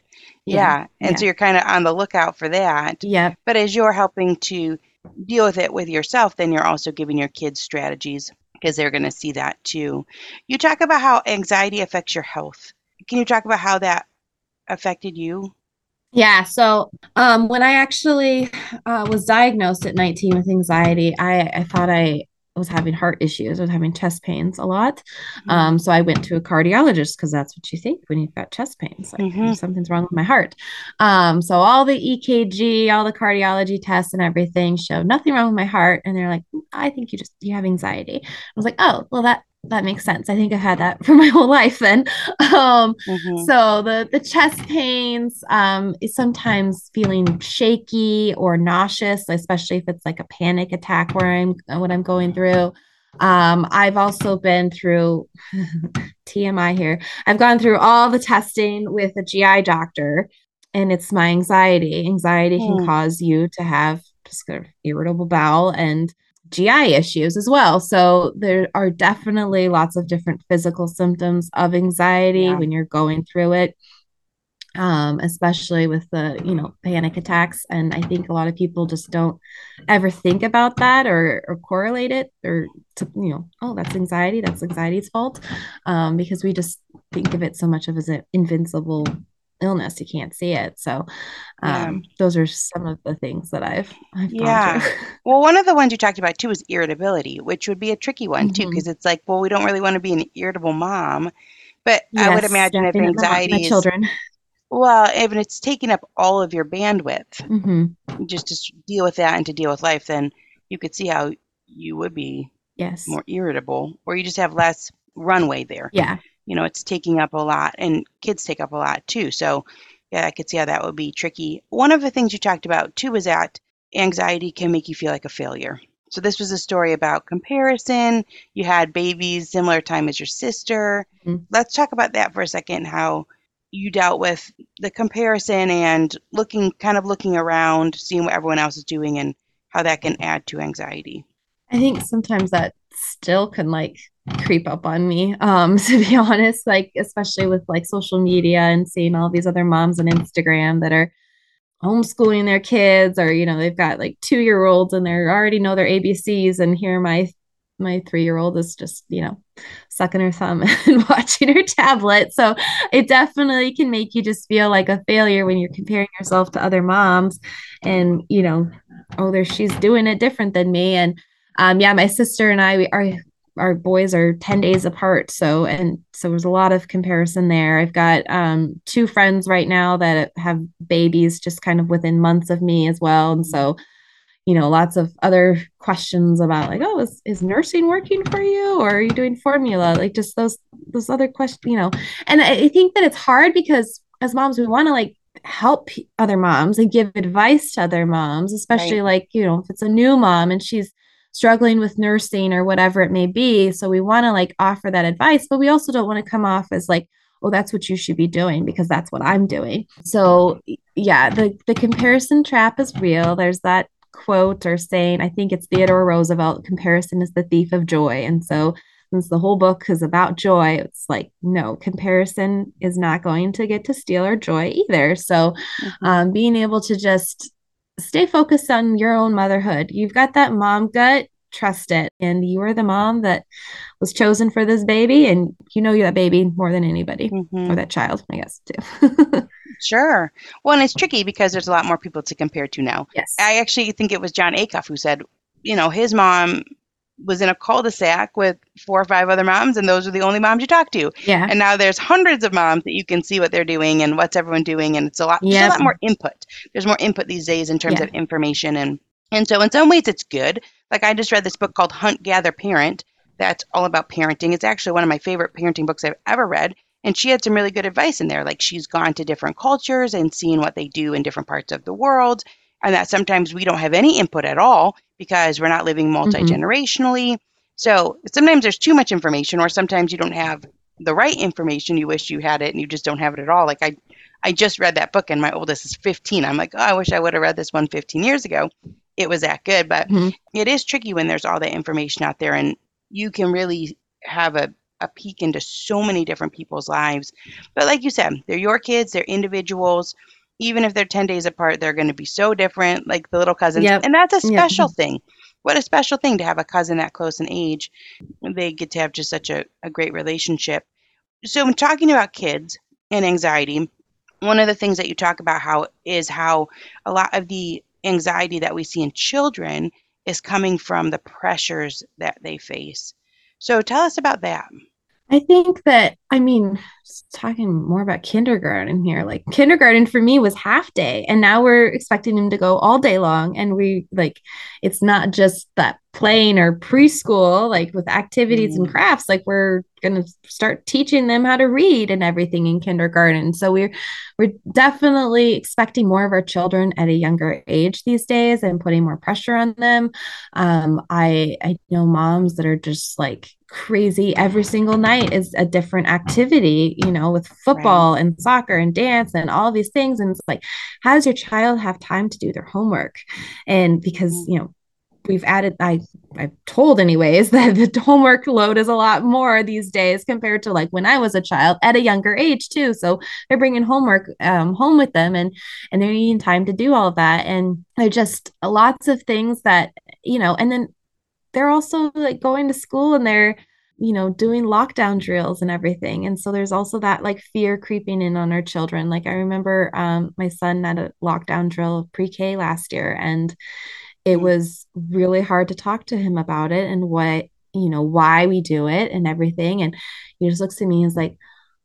Yeah. And so you're kind of on the lookout for that. Yeah. But as you're helping to deal with it with yourself, then you're also giving your kids strategies because they're going to see that too. You talk about how anxiety affects your health. Can you talk about how that affected you? Yeah. So um, when I actually uh, was diagnosed at 19 with anxiety, I, I thought I was having heart issues. I was having chest pains a lot. Mm-hmm. Um, so I went to a cardiologist because that's what you think when you've got chest pains. Like mm-hmm. something's wrong with my heart. Um, so all the EKG, all the cardiology tests and everything showed nothing wrong with my heart. And they're like, I think you just you have anxiety. I was like, oh, well that that makes sense. I think I've had that for my whole life then. Um, mm-hmm. So the the chest pains um, is sometimes feeling shaky or nauseous, especially if it's like a panic attack where I'm what I'm going through. Um, I've also been through TMI here. I've gone through all the testing with a GI doctor, and it's my anxiety. Anxiety mm. can cause you to have just irritable bowel and GI issues as well. So there are definitely lots of different physical symptoms of anxiety yeah. when you're going through it. Um, especially with the you know panic attacks and i think a lot of people just don't ever think about that or, or correlate it or to you know oh that's anxiety that's anxiety's fault um, because we just think of it so much of as an invincible illness you can't see it so um, yeah. those are some of the things that i've, I've yeah well one of the ones you talked about too is irritability which would be a tricky one mm-hmm. too because it's like well we don't really want to be an irritable mom but yes, i would imagine if anxiety is, children well if it's taking up all of your bandwidth mm-hmm. just to deal with that and to deal with life then you could see how you would be yes more irritable or you just have less runway there. Yeah. You know, it's taking up a lot, and kids take up a lot too. So, yeah, I could see how that would be tricky. One of the things you talked about too was that anxiety can make you feel like a failure. So this was a story about comparison. You had babies similar time as your sister. Mm-hmm. Let's talk about that for a second. How you dealt with the comparison and looking, kind of looking around, seeing what everyone else is doing, and how that can add to anxiety. I think sometimes that still can like creep up on me um to be honest like especially with like social media and seeing all these other moms on Instagram that are homeschooling their kids or you know they've got like 2 year olds and they already know their ABCs and here my my 3 year old is just you know sucking her thumb and watching her tablet. So it definitely can make you just feel like a failure when you're comparing yourself to other moms and you know oh there she's doing it different than me. And um, yeah, my sister and I, we, our our boys are 10 days apart. So, and so there's a lot of comparison there. I've got um, two friends right now that have babies just kind of within months of me as well. And so, you know, lots of other questions about like, oh, is, is nursing working for you or are you doing formula? Like just those, those other questions, you know, and I think that it's hard because as moms, we want to like help other moms and give advice to other moms, especially right. like, you know, if it's a new mom and she's, struggling with nursing or whatever it may be. So we want to like offer that advice, but we also don't want to come off as like, oh, that's what you should be doing because that's what I'm doing. So yeah, the the comparison trap is real. There's that quote or saying, I think it's Theodore Roosevelt, comparison is the thief of joy. And so since the whole book is about joy, it's like, no, comparison is not going to get to steal our joy either. So mm-hmm. um, being able to just stay focused on your own motherhood. You've got that mom gut, trust it. And you are the mom that was chosen for this baby, and you know that baby more than anybody, mm-hmm. or that child, I guess, too. sure. Well, and it's tricky because there's a lot more people to compare to now. Yes. I actually think it was Jon Acuff who said, you know, his mom was in a cul-de-sac with four or five other moms and those are the only moms you talk to. Yeah. And now there's hundreds of moms that you can see what they're doing and what's everyone doing and it's a lot yep. a lot more input. There's more input these days in terms yeah. of information and and so in some ways it's good. Like i just read this book called hunt gather parent. That's all about parenting. It's actually one of my favorite parenting books i've ever read and she had some really good advice in there. Like she's gone to different cultures and seen what they do in different parts of the world and that sometimes we don't have any input at all because we're not living multi generationally. Mm-hmm. So sometimes there's too much information, or sometimes you don't have the right information. You wish you had it, and you just don't have it at all. Like I, I just read that book, and my oldest is 15. I'm like, oh, I wish I would have read this one 15 years ago. It was that good, but mm-hmm. it is tricky when there's all that information out there, and you can really have a a peek into so many different people's lives. But like you said, they're your kids, they're individuals even if they're 10 days apart, they're going to be so different, like the little cousins. Yep. And that's a special yep. thing. What a special thing to have a cousin that close in age. They get to have just such a, a great relationship. So, when talking about kids and anxiety, one of the things that you talk about how is how a lot of the anxiety that we see in children is coming from the pressures that they face. So, tell us about that. I think that, I mean, talking more about kindergarten here, like kindergarten for me was half day, and now we're expecting him to go all day long. And we like, it's not just that playing or preschool, like with activities mm. and crafts, like we're going to start teaching them how to read and everything in kindergarten. So we're, we're definitely expecting more of our children at a younger age these days and putting more pressure on them. Um, I, I know moms that are just like, crazy every single night is a different activity you know with football right. and soccer and dance and all these things and it's like how does your child have time to do their homework and because mm. you know we've added i i've told anyways that the homework load is a lot more these days compared to like when i was a child at a younger age too so they're bringing homework um, home with them and and they're needing time to do all of that and they're just lots of things that you know and then they're also like going to school and they're you know doing lockdown drills and everything. And so there's also that like fear creeping in on our children. Like i remember um, my son had a lockdown drill pre-k last year and it mm. was really hard to talk to him about it and what you know why we do it and everything. And he just looks at me and is like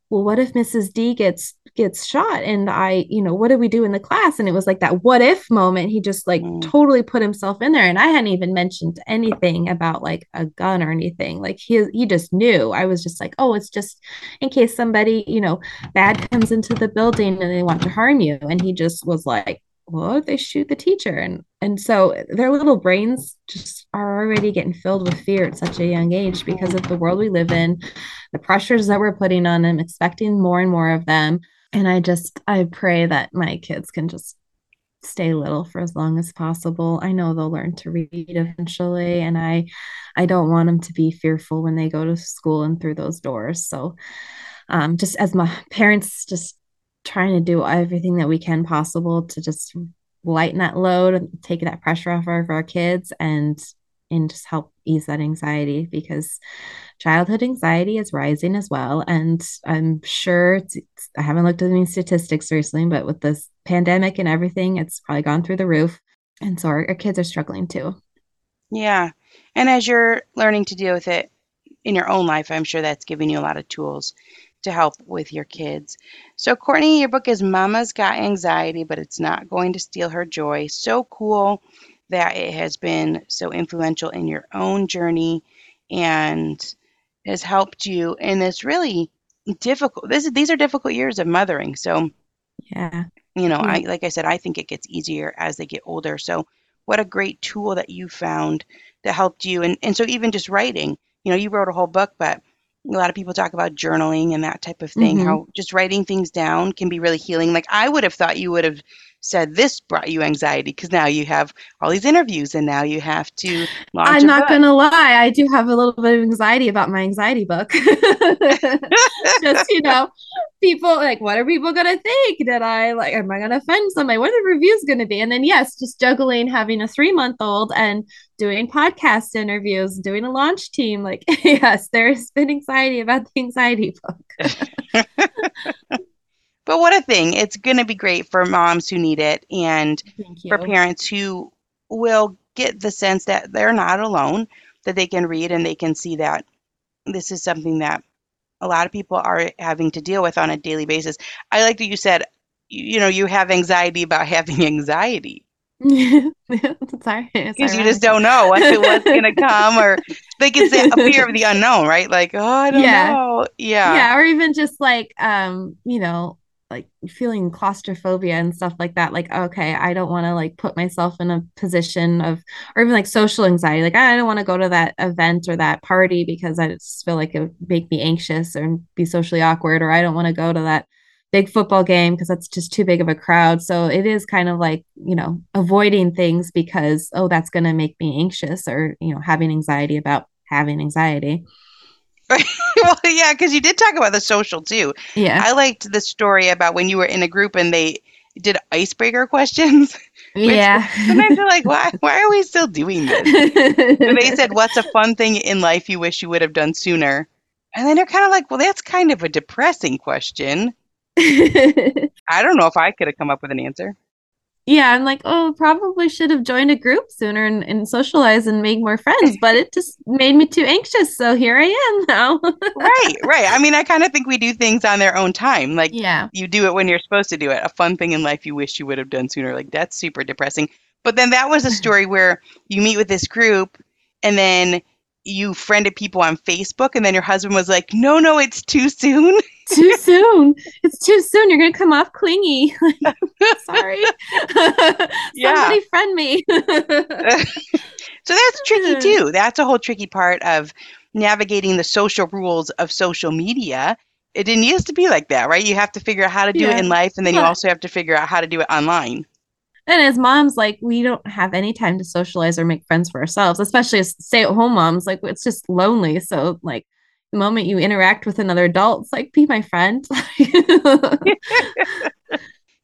well, what if Mrs. D gets gets shot? And I, you know, what do we do in the class? And it was like that what if moment. He just like mm. totally put himself in there. And I hadn't even mentioned anything about like a gun or anything. Like he he just knew. I was just like, oh, it's just in case somebody, you know, bad comes into the building and they want to harm you. And he just was like, well, they shoot the teacher. And and so their little brains just are already getting filled with fear at such a young age because of the world we live in the pressures that we're putting on them expecting more and more of them. And i just i pray that my kids can just stay little for as long as possible. I know they'll learn to read eventually and i i don't want them to be fearful when they go to school and through those doors. So um, just as my parents just trying to do everything that we can possible to just lighten that load and take that pressure off of our kids and and just help ease that anxiety because childhood anxiety is rising as well. And i'm sure i haven't looked at any statistics recently but with this pandemic and everything it's probably gone through the roof. And so our, our kids are struggling too. Yeah. And as you're learning to deal with it in your own life i'm sure that's giving you a lot of tools to help with your kids. So, Courtney, your book is Mama's Got Anxiety, but it's not going to steal her joy. So cool that it has been so influential in your own journey and has helped you in this really difficult this these are difficult years of mothering. So yeah. you know i mm-hmm. like i said i think it gets easier as they get older. So what a great tool that you found that helped you. And, and so even just writing you know you wrote a whole book but a lot of people talk about journaling and that type of thing mm-hmm. how just writing things down can be really healing like i would have thought you would have said this brought you anxiety because now you have all these interviews and now you have to launch i'm not gonna lie i do have a little bit of anxiety about my anxiety book. Just you know people like what are people gonna think? That i like am i gonna offend somebody? What are the reviews gonna be? And then yes just juggling having a three month old and doing podcast interviews doing a launch team like yes there's been anxiety about the anxiety book but what a thing it's gonna be great for moms who need it and for parents who will get the sense that they're not alone that they can read and they can see that this is something that a lot of people are having to deal with on a daily basis. I like that you said, you, you know, you have anxiety about having anxiety. Sorry, because you just don't know what, what's going to come, or like it's a fear of the unknown, right? Like, oh, I don't yeah. know, yeah, yeah, or even just like, um, you know, like feeling claustrophobia and stuff like that like okay i don't want to like put myself in a position of or even like social anxiety like i don't want to go to that event or that party because i just feel like it would make me anxious or be socially awkward or i don't want to go to that big football game because that's just too big of a crowd. So it is kind of like you know avoiding things because oh that's going to make me anxious or you know having anxiety about having anxiety well, yeah, because you did talk about the social too. Yeah. I liked the story about when you were in a group and they did icebreaker questions. Yeah. Sometimes you're like, why, why are we still doing this? so they said, what's a fun thing in life you wish you would have done sooner? And then they're kind of like, well, that's kind of a depressing question. I don't know if I could have come up with an answer yeah, I'm like, oh, probably should have joined a group sooner and, and socialize and make more friends, but it just made me too anxious. So here I am now. right, right. I mean, I kind of think we do things on their own time. Like, yeah, you do it when you're supposed to do it. A fun thing in life you wish you would have done sooner. Like, that's super depressing. But then that was a story where you meet with this group and then you friended people on Facebook, and then your husband was like, no, no, it's too soon. too soon. It's too soon. You're gonna come off clingy. Sorry. Somebody friend me. so that's tricky hmm. too. That's a whole tricky part of navigating the social rules of social media. It didn't used to be like that, right? You have to figure out how to do yeah. it in life, and then you also have to figure out how to do it online. And as moms, like we don't have any time to socialize or make friends for ourselves, especially as stay-at-home moms. Like it's just lonely. So like the moment you interact with another adult, it's like, be my friend. you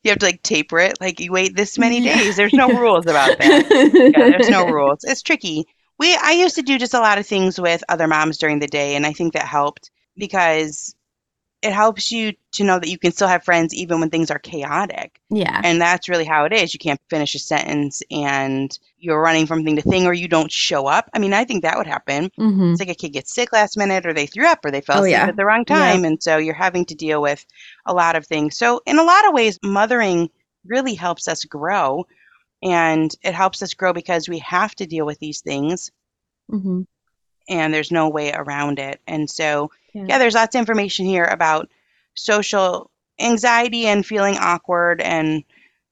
have to like taper it. Like you wait this many days. There's no rules about that. Yeah, there's no rules. It's tricky. We I used to do just a lot of things with other moms during the day, and I think that helped because it helps you to know that you can still have friends even when things are chaotic. Yeah. And that's really how it is. You can't finish a sentence and you're running from thing to thing or you don't show up. I mean, I think that would happen. hmm It's like a kid gets sick last minute or they threw up or they fell Oh, asleep yeah. at the wrong Yeah. time. And so you're having to deal with a lot of things. So, in a lot of ways, mothering really helps us grow. And it helps us grow because we have to deal with these things hmm and there's no way around it. And so, Yeah. yeah, there's lots of information here about social anxiety and feeling awkward and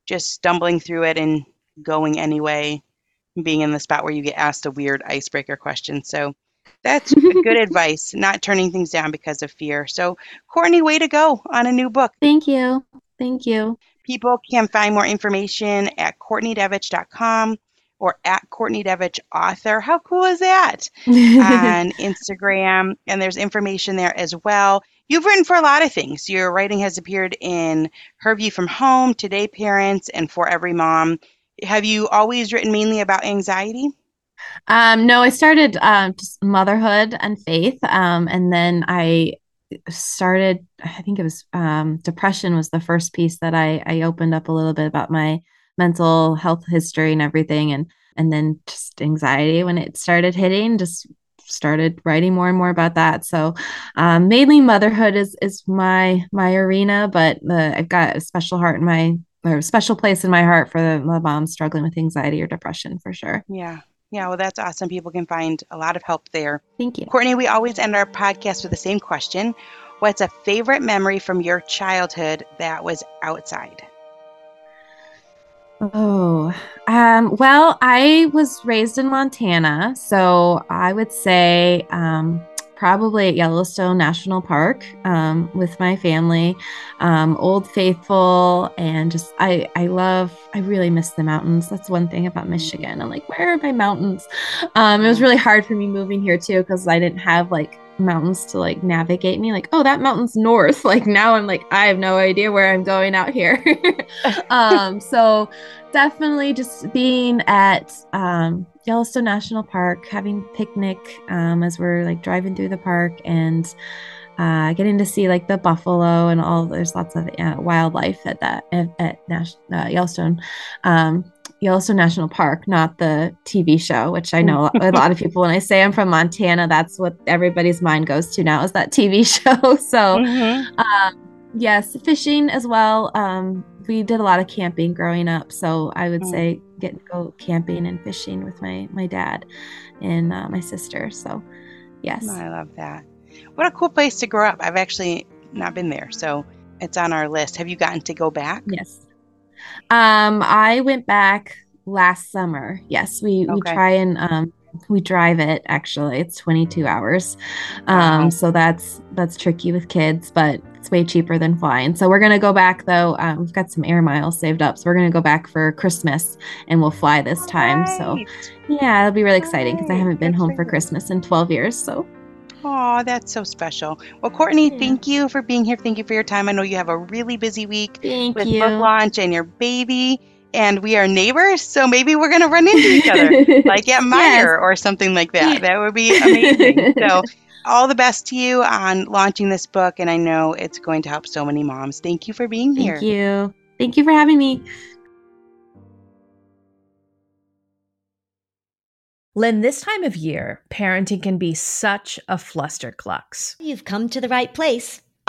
just stumbling through it and going anyway, being in the spot where you get asked a weird icebreaker question. So that's good advice, not turning things down because of fear. So, Courtney, way to go on a new book. Thank you. Thank you. People can find more information at CourtneyDevich.com or at Courtney Devich Author. How cool is that? on Instagram, and there's information there as well. You've written for a lot of things. Your writing has appeared in Her View from Home, Today Parents, and For Every Mom. Have you always written mainly about anxiety? Um, no, I started um, just motherhood and faith, um, and then I started. I think it was um, depression was the first piece that I I opened up a little bit about my mental health history and everything, and and then just anxiety when it started hitting. Just started writing more and more about that. So um, mainly motherhood is is my my arena, but uh, I've got a special heart in my or a special place in my heart for the, the moms struggling with anxiety or depression for sure. Yeah. Yeah, well, that's awesome. People can find a lot of help there. Thank you. Courtney, we always end our podcast with the same question What's a favorite memory from your childhood that was outside? Oh, um, well, I was raised in Montana, so I would say um, probably at Yellowstone National Park um, with my family, um, Old Faithful, and just I I love I really miss the mountains. That's one thing about Michigan. I'm like, where are my mountains? Um, it was really hard for me moving here too because I didn't have like mountains to like navigate me like oh that mountain's north. Like now i'm like i have no idea where i'm going out here. Um so definitely just being at um yellowstone national park having picnic um as we're like driving through the park and uh, getting to see like the buffalo and all there's lots of uh, wildlife at that at, at Nash, uh, Yellowstone um, Yellowstone National Park, not the TV show, which I know a lot of people, when I say I'm from Montana, that's what everybody's mind goes to now is that TV show. So, Mhm. um, yes, fishing as well. Um, we did a lot of camping growing up. So I would Mm. say get to go camping and fishing with my, my dad and uh, my sister. So, yes. I love that. What a cool place to grow up. I've actually not been there, so it's on our list. Have you gotten to go back? Yes. Um, I went back last summer. Yes, we we try and um we drive it actually. It's 22 hours. Um, Wow. so that's that's tricky with kids, but it's way cheaper than flying. So we're gonna go back though. Um, we've got some air miles saved up, so we're gonna go back for Christmas and we'll fly this time. So yeah, it'll be really exciting because I haven't been home for for. Christmas in 12 years. So Oh, that's so special. Well, Courtney, Yeah. thank you for being here. Thank you for your time. I know you have a really busy week thank with you. book launch and your baby, and we are neighbors, so maybe we're going to run into each other, like at Meijer or something like that. That would be amazing. so, all the best to you on launching this book, and I know it's going to help so many moms. Thank you for being here. Thank you. Thank you for having me. Lynn, this time of year, parenting can be such a flusterclux. You've come to the right place.